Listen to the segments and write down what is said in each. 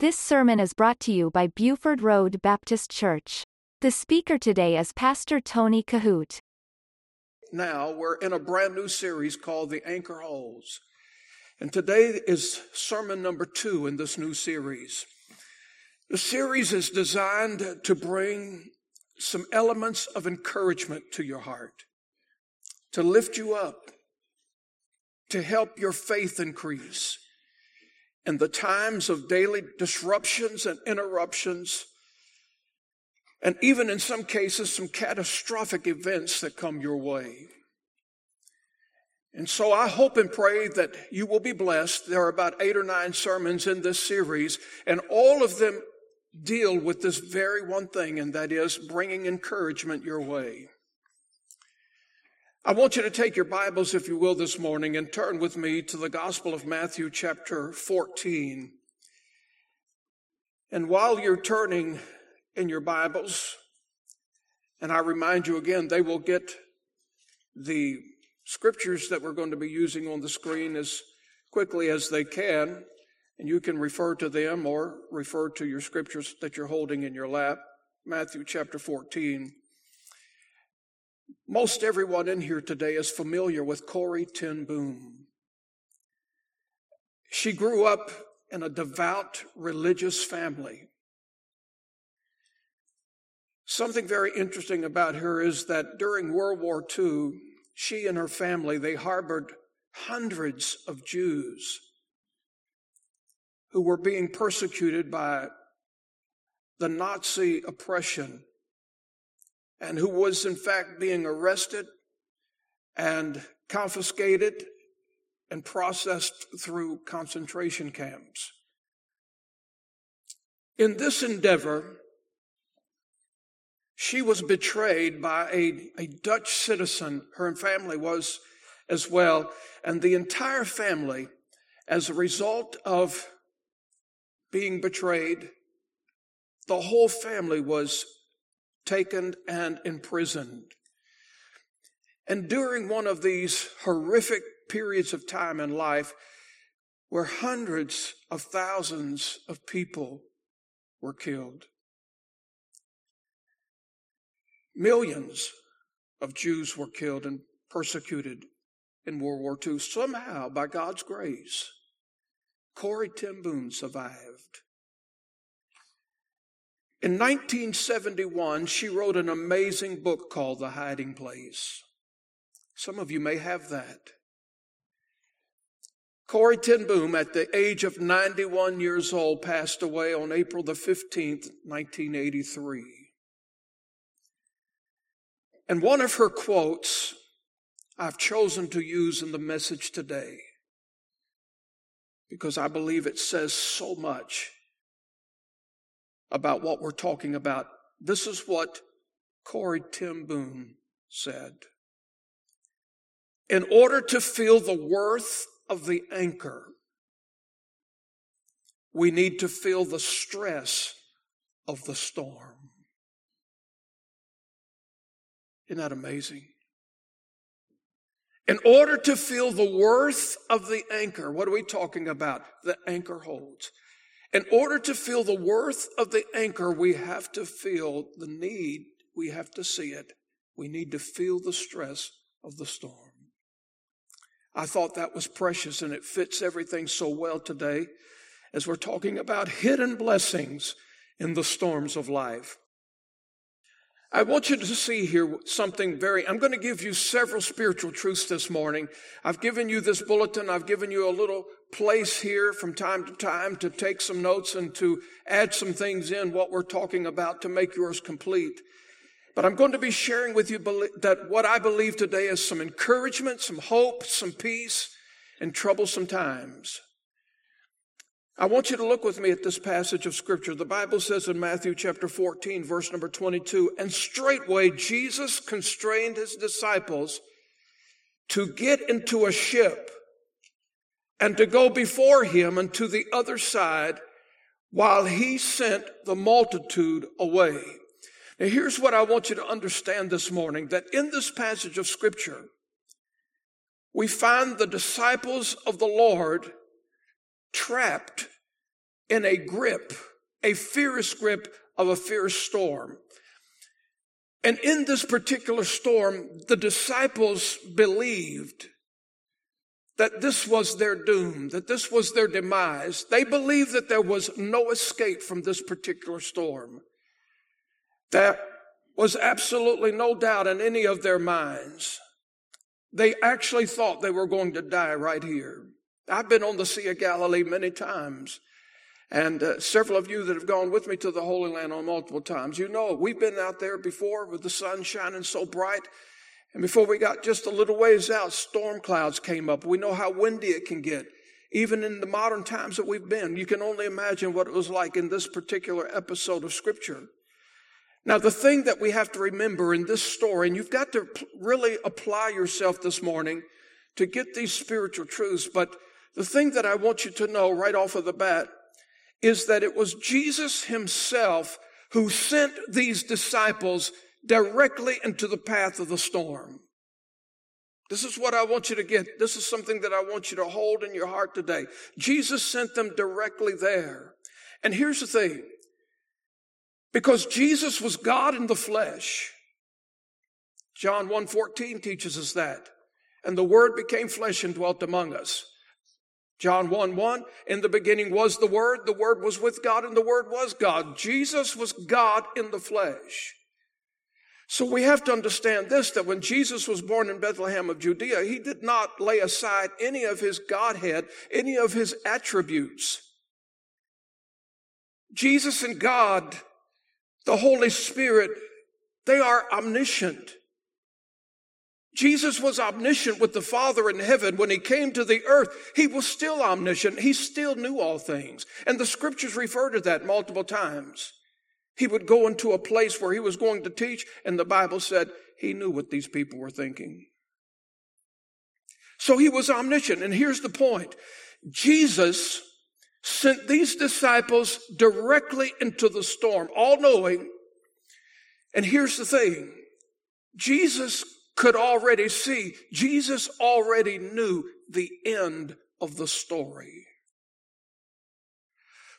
This sermon is brought to you by Buford Road Baptist Church. The speaker today is Pastor Tony Kohout. Now we're in a brand new series called The Anchor Holds. And today is sermon number two in this new series. The series is designed to bring some elements of encouragement to your heart, to lift you up, to help your faith increase in the times of daily disruptions and interruptions, and even in some cases, some catastrophic events that come your way. And so I hope and pray that you will be blessed. There are about eight or nine sermons in this series, and all of them deal with this very one thing, and that is bringing encouragement your way. I want you to take your Bibles, if you will, this morning and turn with me to the Gospel of Matthew, chapter 14. And while you're turning in your Bibles, and I remind you again, they will get the scriptures that we're going to be using on the screen as quickly as they can, and you can refer to them or refer to your scriptures that you're holding in your lap. Matthew chapter 14. Most everyone in here today is familiar with Corrie ten Boom. She grew up in a devout religious family. Something very interesting about her is that during World War II, she and her family, they harbored hundreds of Jews who were being persecuted by the Nazi oppression and who was in fact being arrested and confiscated and processed through concentration camps. In this endeavor, she was betrayed by a, a Dutch citizen. Her family was as well. And the entire family, as a result of being betrayed, the whole family was taken and imprisoned. And during one of these horrific periods of time in life, where hundreds of thousands of people were killed, millions of Jews were killed and persecuted in World War II. Somehow, by God's grace, Corrie ten survived. In 1971, she wrote an amazing book called The Hiding Place. Some of you may have that. Corrie ten Boom, at the age of 91 years old, passed away on April the 15th, 1983. And one of her quotes I've chosen to use in the message today because I believe it says so much about what we're talking about. This is what Corrie ten Boom said. In order to feel the worth of the anchor, we need to feel the stress of the storm. Isn't that amazing? In order to feel the worth of the anchor, what are we talking about? The anchor holds. In order to feel the worth of the anchor, we have to feel the need. We have to see it. We need to feel the stress of the storm. I thought that was precious and it fits everything so well today as we're talking about hidden blessings in the storms of life. I want you to see here something very, I'm going to give you several spiritual truths this morning. I've given you this bulletin. I've given you a little place here from time to time to take some notes and to add some things in what we're talking about to make yours complete. But I'm going to be sharing with you that what I believe today is some encouragement, some hope, some peace in troublesome times. I want you to look with me at this passage of scripture. The Bible says in Matthew chapter 14, verse number 22, and straightway Jesus constrained his disciples to get into a ship and to go before him unto the other side while he sent the multitude away. Now here's what I want you to understand this morning, that in this passage of scripture, we find the disciples of the Lord trapped in a grip, a fierce grip of a fierce storm. And in this particular storm, the disciples believed that this was their doom, that this was their demise. They believed that there was no escape from this particular storm. There was absolutely no doubt in any of their minds. They actually thought they were going to die right here. I've been on the Sea of Galilee many times. And uh, several of you that have gone with me to the Holy Land on multiple times, you know, we've been out there before with the sun shining so bright and before we got just a little ways out, storm clouds came up. We know how windy it can get. Even in the modern times that we've been, you can only imagine what it was like in this particular episode of scripture. Now, the thing that we have to remember in this story, and you've got to really apply yourself this morning to get these spiritual truths, but the thing that I want you to know right off of the bat is that it was Jesus himself who sent these disciples directly into the path of the storm. This is what I want you to get. This is something that I want you to hold in your heart today. Jesus sent them directly there. And here's the thing. Because Jesus was God in the flesh. John 1:14 teaches us that. And the word became flesh and dwelt among us. John 1 1, in the beginning was the Word, the Word was with God, and the Word was God. Jesus was God in the flesh. So we have to understand this that when Jesus was born in Bethlehem of Judea, he did not lay aside any of his Godhead, any of his attributes. Jesus and God, the Holy Spirit, they are omniscient. Jesus was omniscient with the Father in heaven. When he came to the earth, he was still omniscient. He still knew all things. And the scriptures refer to that multiple times. He would go into a place where he was going to teach, and the Bible said he knew what these people were thinking. So he was omniscient. And here's the point Jesus sent these disciples directly into the storm, all knowing. And here's the thing Jesus could already see, Jesus already knew the end of the story.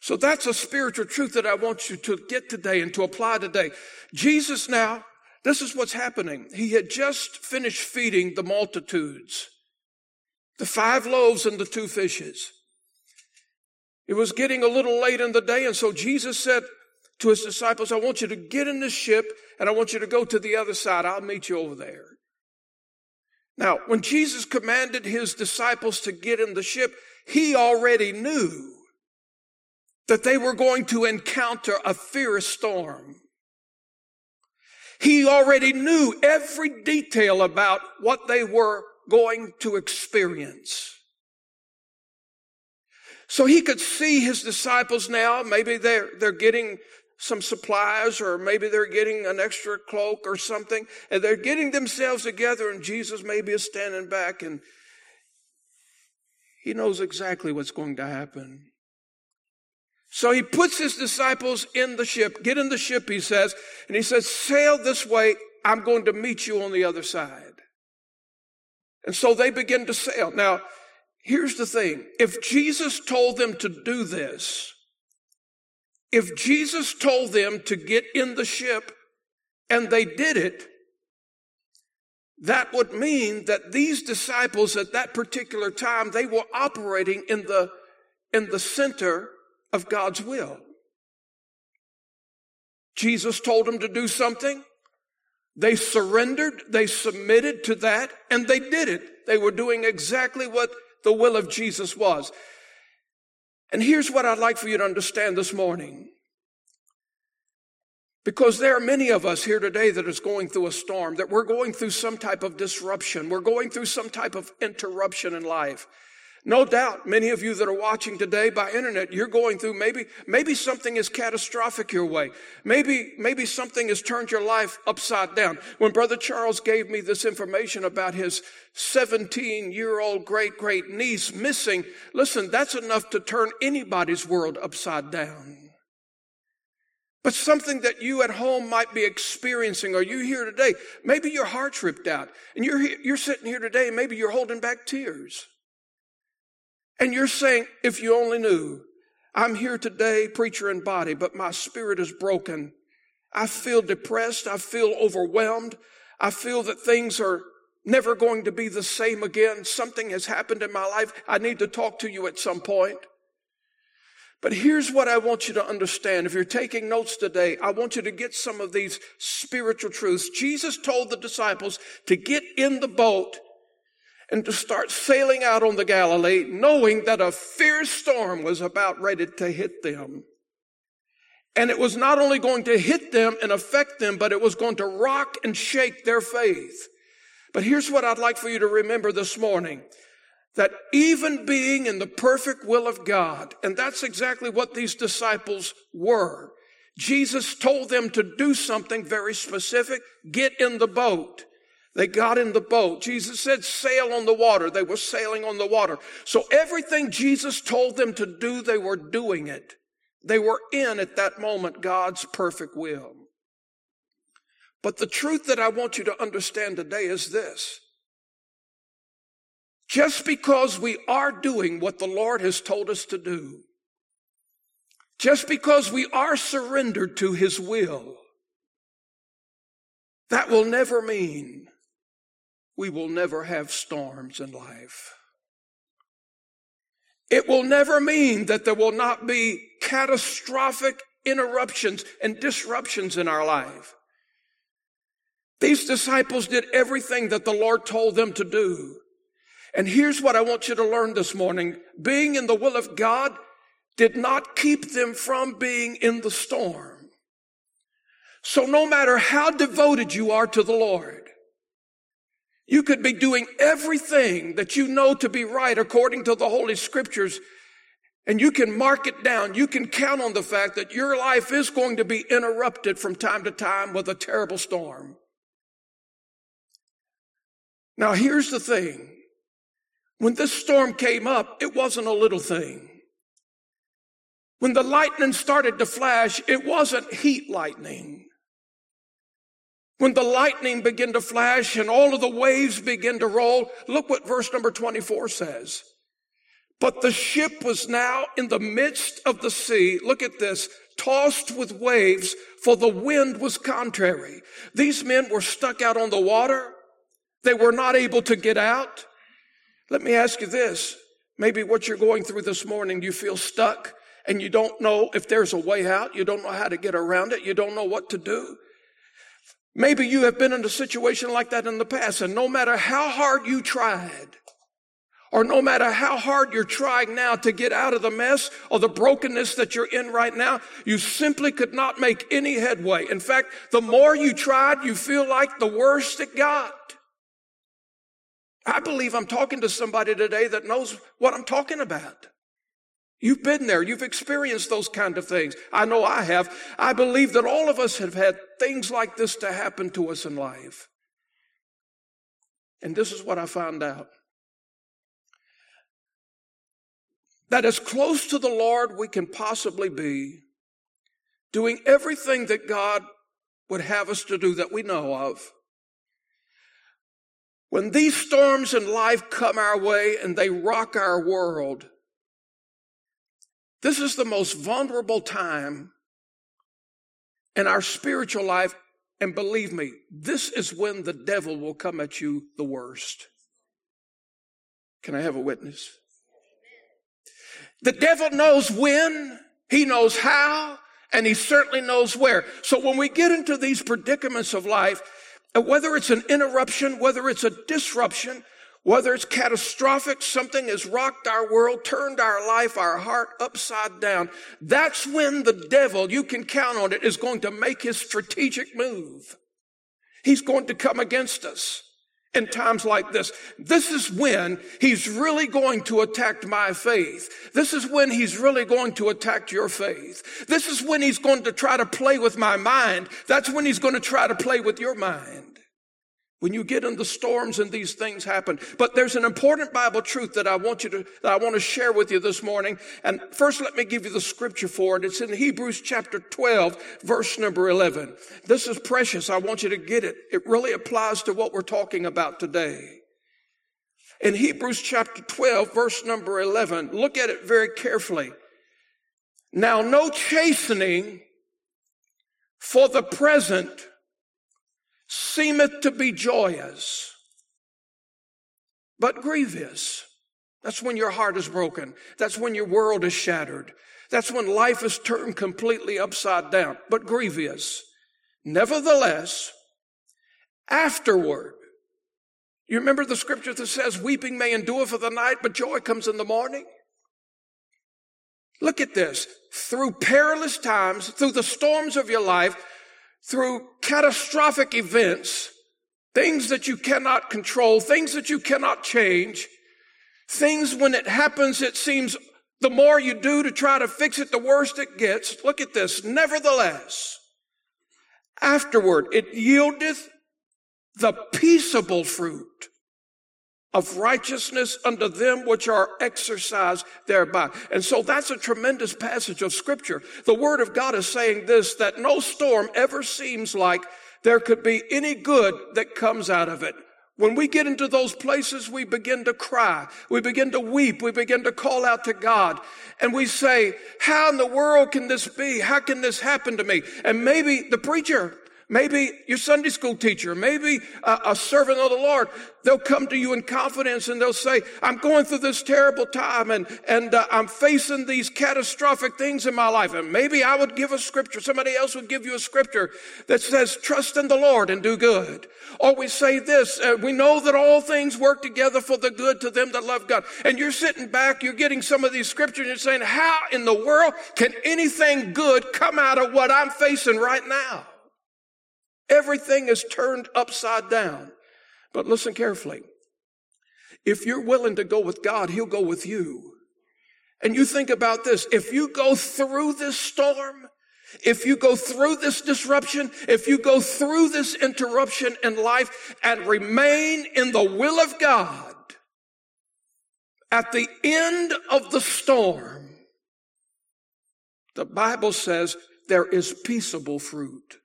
So that's a spiritual truth that I want you to get today and to apply today. Jesus now, this is what's happening. He had just finished feeding the multitudes, the five loaves and the two fishes. It was getting a little late in the day, and so Jesus said to his disciples, I want you to get in the ship and I want you to go to the other side. I'll meet you over there. Now, when Jesus commanded his disciples to get in the ship, he already knew that they were going to encounter a fierce storm. He already knew every detail about what they were going to experience. So he could see his disciples now. Maybe they're, they're getting some supplies or maybe they're getting an extra cloak or something and they're getting themselves together and Jesus maybe is standing back and he knows exactly what's going to happen. So he puts his disciples in the ship. Get in the ship, he says, and he says, sail this way. I'm going to meet you on the other side. And so they begin to sail. Now, here's the thing. If Jesus told them to do this, if Jesus told them to get in the ship and they did it, that would mean that these disciples at that particular time, they were operating in the, in the center of God's will. Jesus told them to do something. They surrendered, they submitted to that, and they did it. They were doing exactly what the will of Jesus was. And here's what I'd like for you to understand this morning. Because there are many of us here today that is going through a storm, that we're going through some type of disruption. We're going through some type of interruption in life. No doubt, many of you that are watching today by internet, you're going through maybe, maybe something is catastrophic your way. Maybe, maybe something has turned your life upside down. When Brother Charles gave me this information about his 17 year old great great niece missing, listen, that's enough to turn anybody's world upside down. But something that you at home might be experiencing, or you here today, maybe your heart's ripped out, and you're, you're sitting here today, and maybe you're holding back tears. And you're saying, if you only knew, I'm here today, preacher in body, but my spirit is broken. I feel depressed. I feel overwhelmed. I feel that things are never going to be the same again. Something has happened in my life. I need to talk to you at some point. But here's what I want you to understand. If you're taking notes today, I want you to get some of these spiritual truths. Jesus told the disciples to get in the boat and to start sailing out on the Galilee, knowing that a fierce storm was about ready to hit them. And it was not only going to hit them and affect them, but it was going to rock and shake their faith. But here's what I'd like for you to remember this morning. That even being in the perfect will of God, and that's exactly what these disciples were. Jesus told them to do something very specific. Get in the boat. They got in the boat. Jesus said, sail on the water. They were sailing on the water. So everything Jesus told them to do, they were doing it. They were in at that moment God's perfect will. But the truth that I want you to understand today is this. Just because we are doing what the Lord has told us to do, just because we are surrendered to His will, that will never mean we will never have storms in life. It will never mean that there will not be catastrophic interruptions and disruptions in our life. These disciples did everything that the Lord told them to do. And here's what I want you to learn this morning. Being in the will of God did not keep them from being in the storm. So no matter how devoted you are to the Lord, you could be doing everything that you know to be right according to the Holy Scriptures, and you can mark it down. You can count on the fact that your life is going to be interrupted from time to time with a terrible storm. Now, here's the thing. When this storm came up, it wasn't a little thing. When the lightning started to flash, it wasn't heat lightning. When the lightning began to flash and all of the waves began to roll, look what verse number 24 says. But the ship was now in the midst of the sea. Look at this. Tossed with waves, for the wind was contrary. These men were stuck out on the water. They were not able to get out. Let me ask you this. Maybe what you're going through this morning, you feel stuck and you don't know if there's a way out. You don't know how to get around it. You don't know what to do. Maybe you have been in a situation like that in the past, and no matter how hard you tried, or no matter how hard you're trying now to get out of the mess or the brokenness that you're in right now, you simply could not make any headway. In fact, the more you tried, you feel like the worse it got. I believe I'm talking to somebody today that knows what I'm talking about. You've been there. You've experienced those kind of things. I know I have. I believe that all of us have had things like this to happen to us in life. And this is what I found out. That as close to the Lord we can possibly be, doing everything that God would have us to do that we know of. When these storms in life come our way and they rock our world, this is the most vulnerable time in our spiritual life. And believe me, this is when the devil will come at you the worst. Can I have a witness? The devil knows when, he knows how, and he certainly knows where. So when we get into these predicaments of life, uh, whether it's an interruption, whether it's a disruption, whether it's catastrophic, something has rocked our world, turned our life, our heart upside down. That's when the devil, you can count on it, is going to make his strategic move. He's going to come against us in times like this. This is when he's really going to attack my faith. This is when he's really going to attack your faith. This is when he's going to try to play with my mind. That's when he's going to try to play with your mind when you get in the storms and these things happen. But there's an important Bible truth that I want you to, that I want to share with you this morning. And first, let me give you the scripture for it. It's in Hebrews chapter 12, verse number 11. This is precious. I want you to get it. It really applies to what we're talking about today. In Hebrews chapter 12, verse number 11, look at it very carefully. Now, no chastening for the present seemeth to be joyous, but grievous. That's when your heart is broken. That's when your world is shattered. That's when life is turned completely upside down, but grievous. Nevertheless, afterward, you remember the scripture that says, weeping may endure for the night, but joy comes in the morning? Look at this. Through perilous times, through the storms of your life, through catastrophic events, things that you cannot control, things that you cannot change, things when it happens, it seems the more you do to try to fix it, the worse it gets. Look at this. Nevertheless, afterward, it yieldeth the peaceable fruit of righteousness unto them which are exercised thereby. And so that's a tremendous passage of scripture. The word of God is saying this, that no storm ever seems like there could be any good that comes out of it. When we get into those places, we begin to cry. We begin to weep. We begin to call out to God. And we say, how in the world can this be? How can this happen to me? And maybe the preacher maybe your Sunday school teacher, maybe a, a, servant of the Lord, they'll come to you in confidence and they'll say, I'm going through this terrible time and, and uh, I'm facing these catastrophic things in my life. And maybe I would give a scripture, somebody else would give you a scripture that says, trust in the Lord and do good. Or we say this, uh, we know that all things work together for the good to them that love God. And you're sitting back, you're getting some of these scriptures and you're saying, how in the world can anything good come out of what I'm facing right now? Everything is turned upside down. But listen carefully. If you're willing to go with God, He'll go with you. And you think about this. If you go through this storm, if you go through this disruption, if you go through this interruption in life and remain in the will of God, at the end of the storm, the Bible says there is peaceable fruit.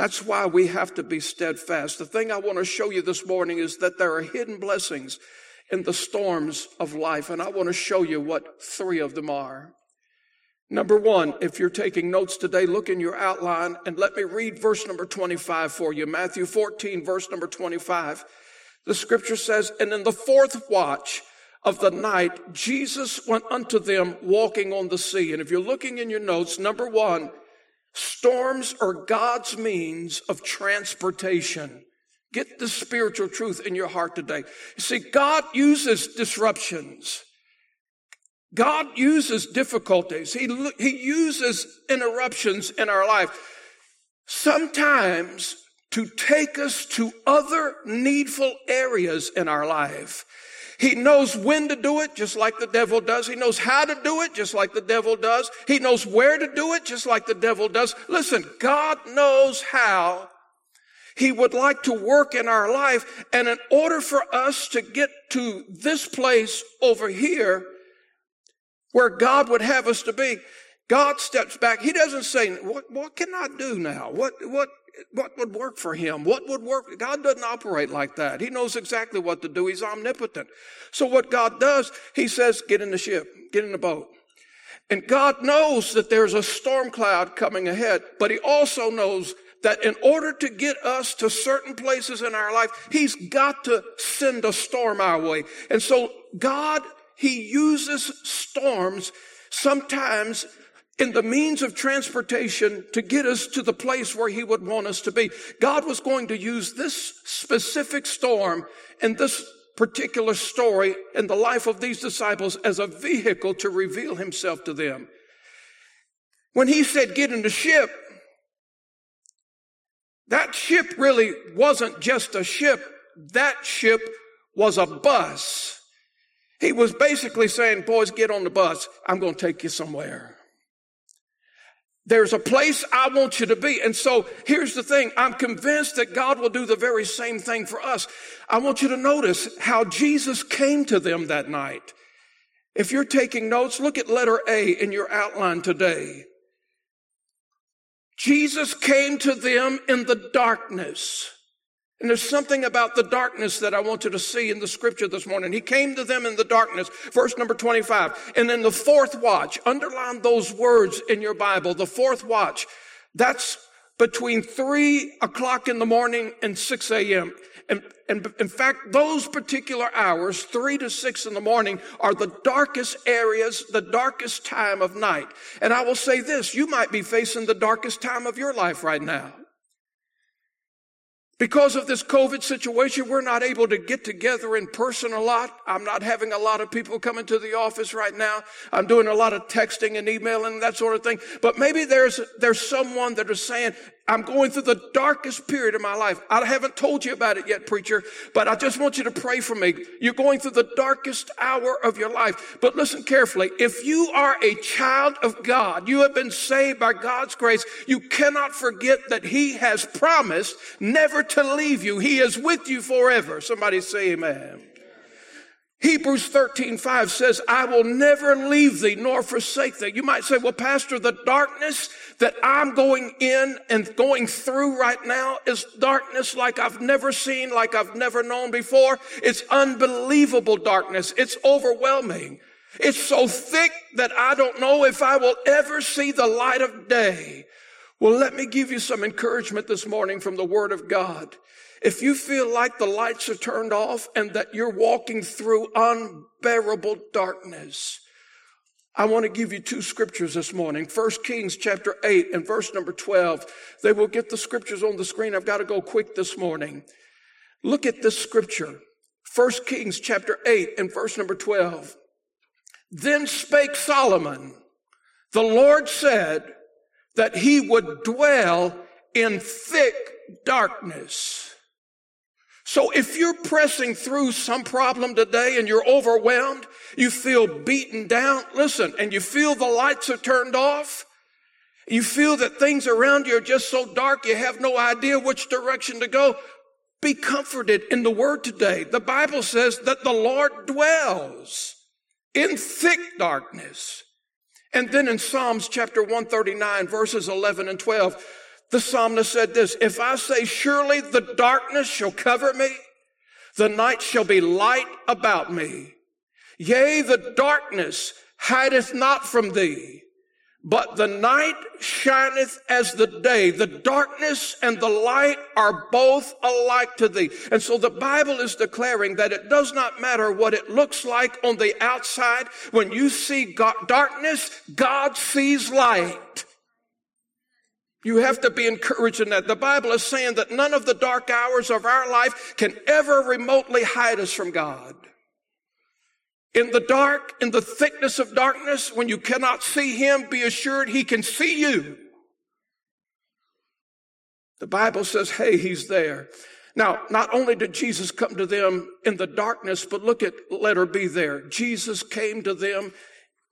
That's why we have to be steadfast. The thing I want to show you this morning is that there are hidden blessings in the storms of life, and I want to show you what three of them are. Number one, if you're taking notes today, look in your outline and let me read verse number 25 for you. Matthew 14, verse number 25. The scripture says, And in the fourth watch of the night, Jesus went unto them walking on the sea. And if you're looking in your notes, number one, Storms are God's means of transportation. Get the spiritual truth in your heart today. You see, God uses disruptions. God uses difficulties. He, he uses interruptions in our life. Sometimes to take us to other needful areas in our life. He knows when to do it, just like the devil does. He knows how to do it, just like the devil does. He knows where to do it, just like the devil does. Listen, God knows how he would like to work in our life. And in order for us to get to this place over here, where God would have us to be, God steps back. He doesn't say, what, what can I do now? What, what, what would work for him? What would work? God doesn't operate like that. He knows exactly what to do. He's omnipotent. So what God does, he says, get in the ship, get in the boat. And God knows that there's a storm cloud coming ahead, but he also knows that in order to get us to certain places in our life, he's got to send a storm our way. And so God, he uses storms sometimes in the means of transportation to get us to the place where he would want us to be. God was going to use this specific storm and this particular story in the life of these disciples as a vehicle to reveal himself to them. When he said, get in the ship, that ship really wasn't just a ship. That ship was a bus. He was basically saying, boys, get on the bus. I'm going to take you somewhere. There's a place I want you to be. And so here's the thing. I'm convinced that God will do the very same thing for us. I want you to notice how Jesus came to them that night. If you're taking notes, look at letter A in your outline today. Jesus came to them in the darkness. And there's something about the darkness that I want you to see in the scripture this morning. He came to them in the darkness, verse number 25. And in the fourth watch, underline those words in your Bible, the fourth watch. That's between three o'clock in the morning and 6 a.m. And, and in fact, those particular hours, three to six in the morning, are the darkest areas, the darkest time of night. And I will say this, you might be facing the darkest time of your life right now. Because of this COVID situation, we're not able to get together in person a lot. I'm not having a lot of people coming to the office right now. I'm doing a lot of texting and emailing, and that sort of thing. But maybe there's, there's someone that is saying, I'm going through the darkest period of my life. I haven't told you about it yet, preacher, but I just want you to pray for me. You're going through the darkest hour of your life. But listen carefully. If you are a child of God, you have been saved by God's grace, you cannot forget that He has promised never to leave you. He is with you forever. Somebody say amen. Hebrews 13, 5 says, I will never leave thee nor forsake thee. You might say, well, pastor, the darkness that I'm going in and going through right now is darkness like I've never seen, like I've never known before. It's unbelievable darkness. It's overwhelming. It's so thick that I don't know if I will ever see the light of day. Well, let me give you some encouragement this morning from the Word of God. If you feel like the lights are turned off and that you're walking through unbearable darkness, I want to give you two scriptures this morning. First Kings chapter 8 and verse number 12. They will get the scriptures on the screen. I've got to go quick this morning. Look at this scripture. First Kings chapter 8 and verse number 12. Then spake Solomon, the Lord said that he would dwell in thick darkness so if you're pressing through some problem today and you're overwhelmed, you feel beaten down, listen, and you feel the lights are turned off, you feel that things around you are just so dark you have no idea which direction to go, be comforted in the word today. The Bible says that the Lord dwells in thick darkness. And then in Psalms chapter 139 verses 11 and 12, the psalmist said this, if I say surely the darkness shall cover me, the night shall be light about me. Yea, the darkness hideth not from thee, but the night shineth as the day. The darkness and the light are both alike to thee. And so the Bible is declaring that it does not matter what it looks like on the outside. When you see God, darkness, God sees light. You have to be encouraged in that. The Bible is saying that none of the dark hours of our life can ever remotely hide us from God. In the dark, in the thickness of darkness, when you cannot see Him, be assured He can see you. The Bible says, hey, He's there. Now, not only did Jesus come to them in the darkness, but look at letter B there. Jesus came to them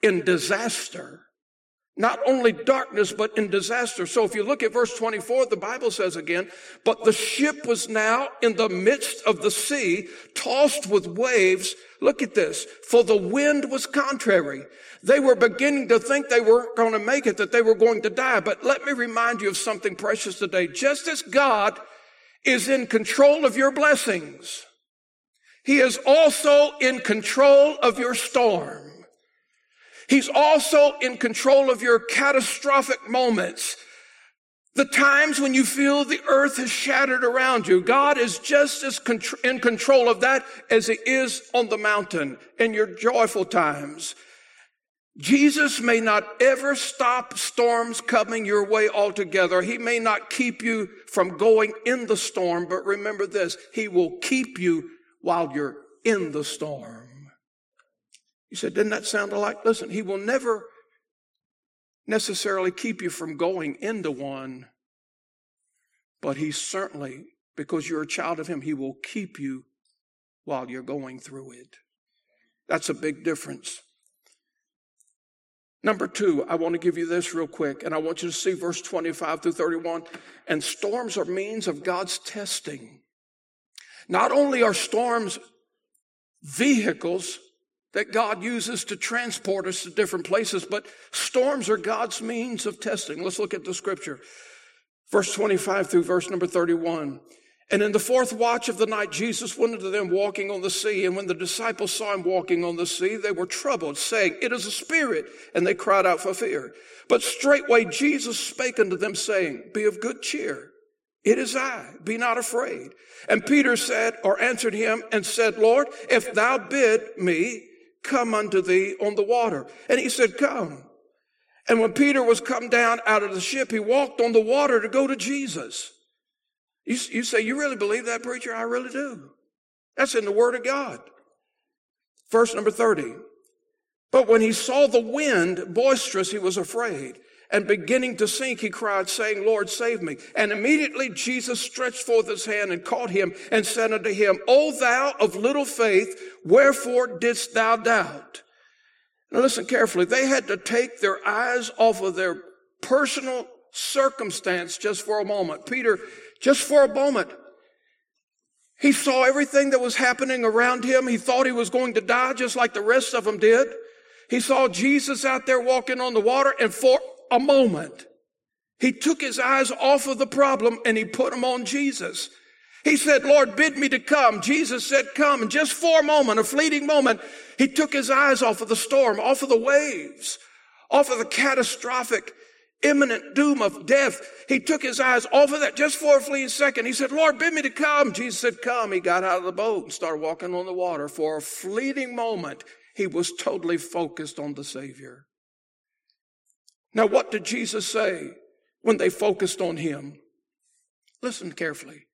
in disaster not only darkness, but in disaster. So if you look at verse 24, the Bible says again, but the ship was now in the midst of the sea, tossed with waves. Look at this. For the wind was contrary. They were beginning to think they weren't going to make it, that they were going to die. But let me remind you of something precious today. Just as God is in control of your blessings, He is also in control of your storm. He's also in control of your catastrophic moments. The times when you feel the earth has shattered around you, God is just as in control of that as He is on the mountain in your joyful times. Jesus may not ever stop storms coming your way altogether. He may not keep you from going in the storm, but remember this, He will keep you while you're in the storm. You said, didn't that sound alike? Listen, he will never necessarily keep you from going into one, but he certainly, because you're a child of him, he will keep you while you're going through it. That's a big difference. Number two, I want to give you this real quick, and I want you to see verse 25 through 31. And storms are means of God's testing. Not only are storms vehicles that God uses to transport us to different places, but storms are God's means of testing. Let's look at the scripture. Verse 25 through verse number 31. And in the fourth watch of the night, Jesus went unto them walking on the sea. And when the disciples saw him walking on the sea, they were troubled, saying, It is a spirit. And they cried out for fear. But straightway Jesus spake unto them, saying, Be of good cheer. It is I. Be not afraid. And Peter said, or answered him and said, Lord, if thou bid me come unto thee on the water. And he said, Come. And when Peter was come down out of the ship, he walked on the water to go to Jesus. You, you say, You really believe that, preacher? I really do. That's in the Word of God. Verse number 30. But when he saw the wind boisterous, he was afraid. And beginning to sink, he cried, saying, Lord, save me. And immediately Jesus stretched forth his hand and caught him and said unto him, O thou of little faith, wherefore didst thou doubt? Now listen carefully. They had to take their eyes off of their personal circumstance just for a moment. Peter just for a moment. He saw everything that was happening around him. He thought he was going to die just like the rest of them did. He saw Jesus out there walking on the water and for a moment, he took his eyes off of the problem and he put them on Jesus. He said, Lord, bid me to come. Jesus said, come. And just for a moment, a fleeting moment, he took his eyes off of the storm, off of the waves, off of the catastrophic imminent doom of death. He took his eyes off of that just for a fleeting second. He said, Lord, bid me to come. Jesus said, come. He got out of the boat and started walking on the water. For a fleeting moment, he was totally focused on the Savior. Now, what did Jesus say when they focused on him? Listen carefully.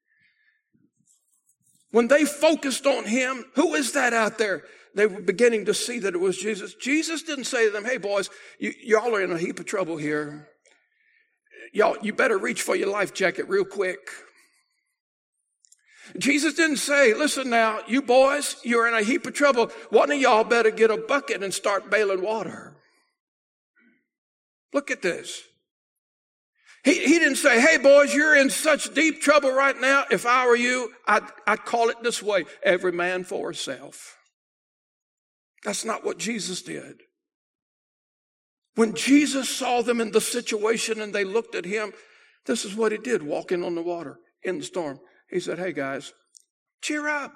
When they focused on him, who is that out there? They were beginning to see that it was Jesus. Jesus didn't say to them, Hey, boys, you, y'all are in a heap of trouble here y'all, you better reach for your life jacket real quick. Jesus didn't say, listen now, you boys, you're in a heap of trouble. One of y'all better get a bucket and start bailing water. Look at this. He, he didn't say, hey boys, you're in such deep trouble right now. If I were you, I'd, I'd call it this way. Every man for himself. That's not what Jesus did. When Jesus saw them in the situation and they looked at him, this is what he did walking on the water in the storm. He said, Hey guys, cheer up.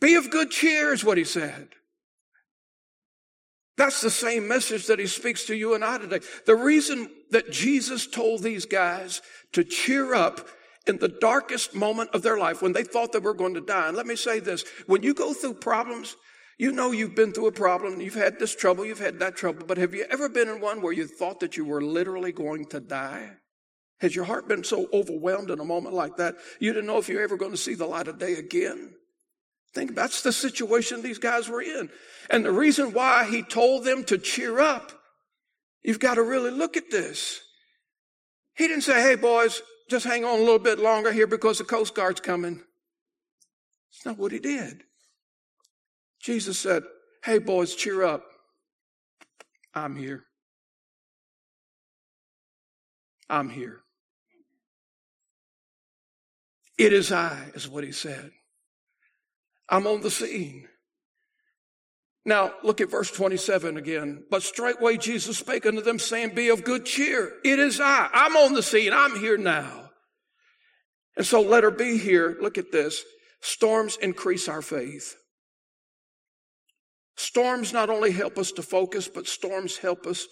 Be of good cheer, is what he said. That's the same message that he speaks to you and I today. The reason that Jesus told these guys to cheer up in the darkest moment of their life when they thought they were going to die. And let me say this when you go through problems, you know you've been through a problem, you've had this trouble, you've had that trouble, but have you ever been in one where you thought that you were literally going to die? Has your heart been so overwhelmed in a moment like that, you didn't know if you're ever going to see the light of day again? Think that's the situation these guys were in. And the reason why he told them to cheer up, you've got to really look at this. He didn't say, hey boys, just hang on a little bit longer here because the Coast Guard's coming. It's not what he did. Jesus said, Hey, boys, cheer up. I'm here. I'm here. It is I, is what he said. I'm on the scene. Now, look at verse 27 again. But straightway Jesus spake unto them, saying, Be of good cheer. It is I. I'm on the scene. I'm here now. And so let her be here. Look at this. Storms increase our faith. Storms not only help us to focus, but storms help us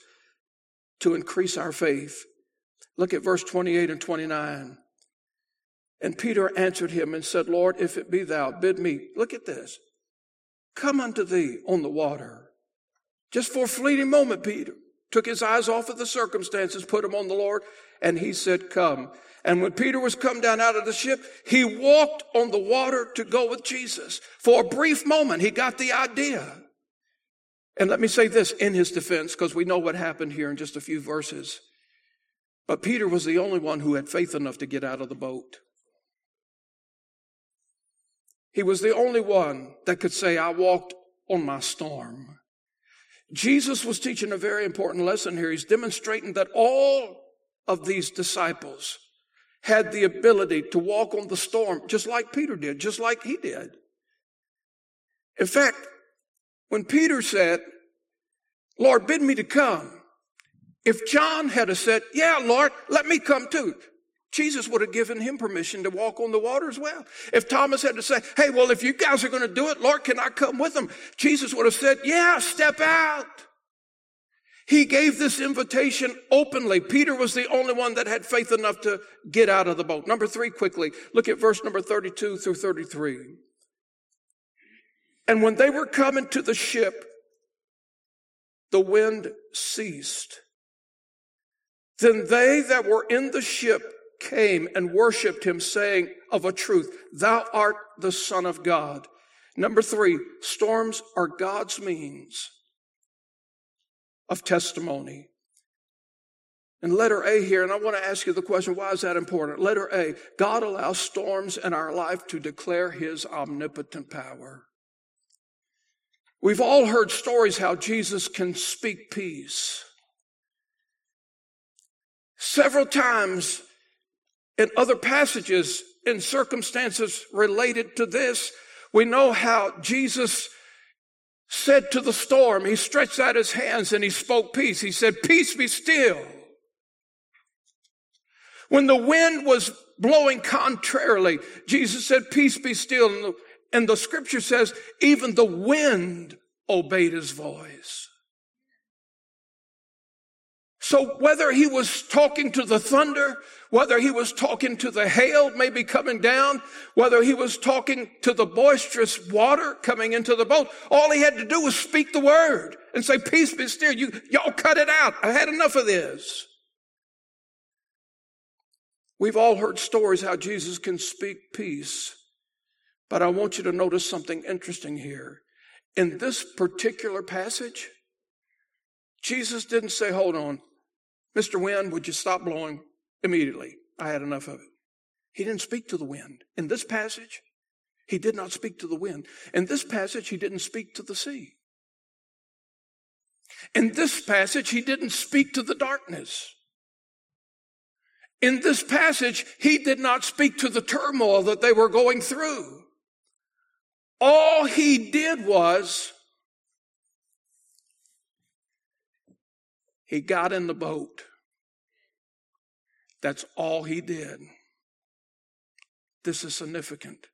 to increase our faith. Look at verse 28 and 29. And Peter answered him and said, Lord, if it be thou, bid me, look at this, come unto thee on the water. Just for a fleeting moment, Peter took his eyes off of the circumstances, put them on the Lord, and he said, Come. And when Peter was come down out of the ship, he walked on the water to go with Jesus. For a brief moment, he got the idea. And let me say this in his defense, because we know what happened here in just a few verses. But Peter was the only one who had faith enough to get out of the boat. He was the only one that could say, I walked on my storm. Jesus was teaching a very important lesson here. He's demonstrating that all of these disciples had the ability to walk on the storm just like Peter did, just like he did. In fact, when Peter said, Lord, bid me to come, if John had said, Yeah, Lord, let me come too, Jesus would have given him permission to walk on the water as well. If Thomas had to say, Hey, well, if you guys are going to do it, Lord, can I come with them? Jesus would have said, Yeah, step out. He gave this invitation openly. Peter was the only one that had faith enough to get out of the boat. Number three, quickly, look at verse number 32 through 33. And when they were coming to the ship, the wind ceased. Then they that were in the ship came and worshiped him, saying, Of a truth, thou art the Son of God. Number three, storms are God's means of testimony. And letter A here, and I want to ask you the question why is that important? Letter A God allows storms in our life to declare his omnipotent power. We've all heard stories how Jesus can speak peace. Several times in other passages, in circumstances related to this, we know how Jesus said to the storm, he stretched out his hands and he spoke peace. He said, Peace be still. When the wind was blowing contrarily, Jesus said, Peace be still. And the, and the scripture says, even the wind obeyed his voice. So whether he was talking to the thunder, whether he was talking to the hail maybe coming down, whether he was talking to the boisterous water coming into the boat, all he had to do was speak the word and say, peace be still. You, y'all cut it out. I've had enough of this. We've all heard stories how Jesus can speak peace, but I want you to notice something interesting here. In this particular passage, Jesus didn't say, hold on, Mr. Wind, would you stop blowing? immediately. I had enough of it. He didn't speak to the wind. In this passage, he did not speak to the wind. In this passage, he didn't speak to the sea. In this passage, he didn't speak to the darkness. In this passage, he did not speak to the turmoil that they were going through. All he did was he got in the boat that's all he did. This is significant.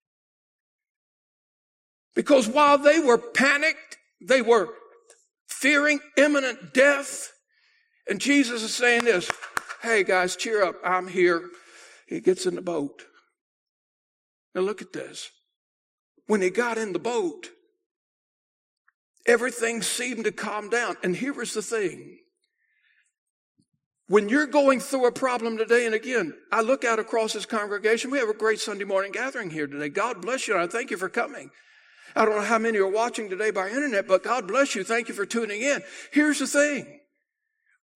Because while they were panicked, they were fearing imminent death. And Jesus is saying this Hey guys, cheer up. I'm here. He gets in the boat. Now look at this. When he got in the boat, everything seemed to calm down. And here was the thing when you're going through a problem today, and again, I look out across this congregation, we have a great Sunday morning gathering here today. God bless you, and I thank you for coming. I don't know how many are watching today by internet, but God bless you. Thank you for tuning in. Here's the thing.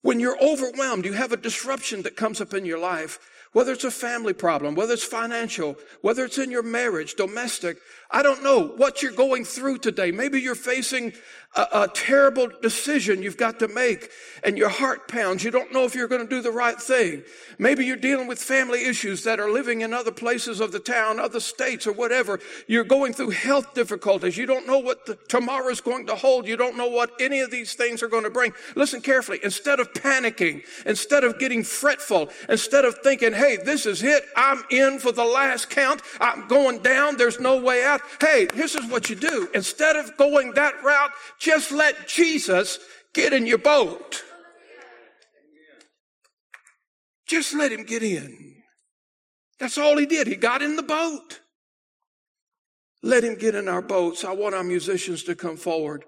When you're overwhelmed, you have a disruption that comes up in your life, whether it's a family problem, whether it's financial, whether it's in your marriage, domestic. I don't know what you're going through today. Maybe you're facing a, a, terrible decision you've got to make and your heart pounds. You don't know if you're going to do the right thing. Maybe you're dealing with family issues that are living in other places of the town, other states or whatever. You're going through health difficulties. You don't know what tomorrow is going to hold. You don't know what any of these things are going to bring. Listen carefully. Instead of panicking, instead of getting fretful, instead of thinking, hey, this is it. I'm in for the last count. I'm going down. There's no way out. Hey, this is what you do. Instead of going that route, just let Jesus get in your boat. Just let him get in. That's all he did. He got in the boat. Let him get in our boats. I want our musicians to come forward.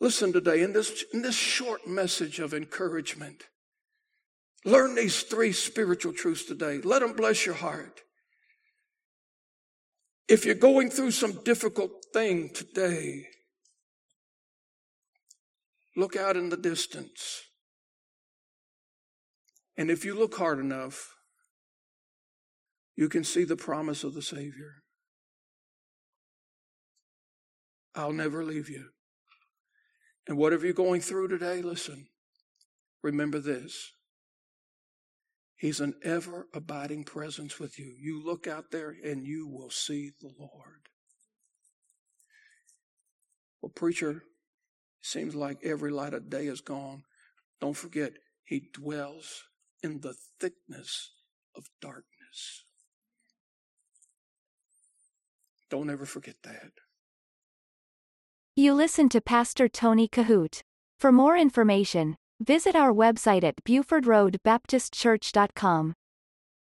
Listen today in this, in this short message of encouragement. Learn these three spiritual truths today. Let them bless your heart. If you're going through some difficult thing today, Look out in the distance. And if you look hard enough, you can see the promise of the Savior. I'll never leave you. And whatever you're going through today, listen, remember this. He's an ever abiding presence with you. You look out there and you will see the Lord. Well, preacher, Seems like every light of day is gone. Don't forget, He dwells in the thickness of darkness. Don't ever forget that. You listen to Pastor Tony Kohout. For more information, visit our website at BufordRoadBaptistChurch.com.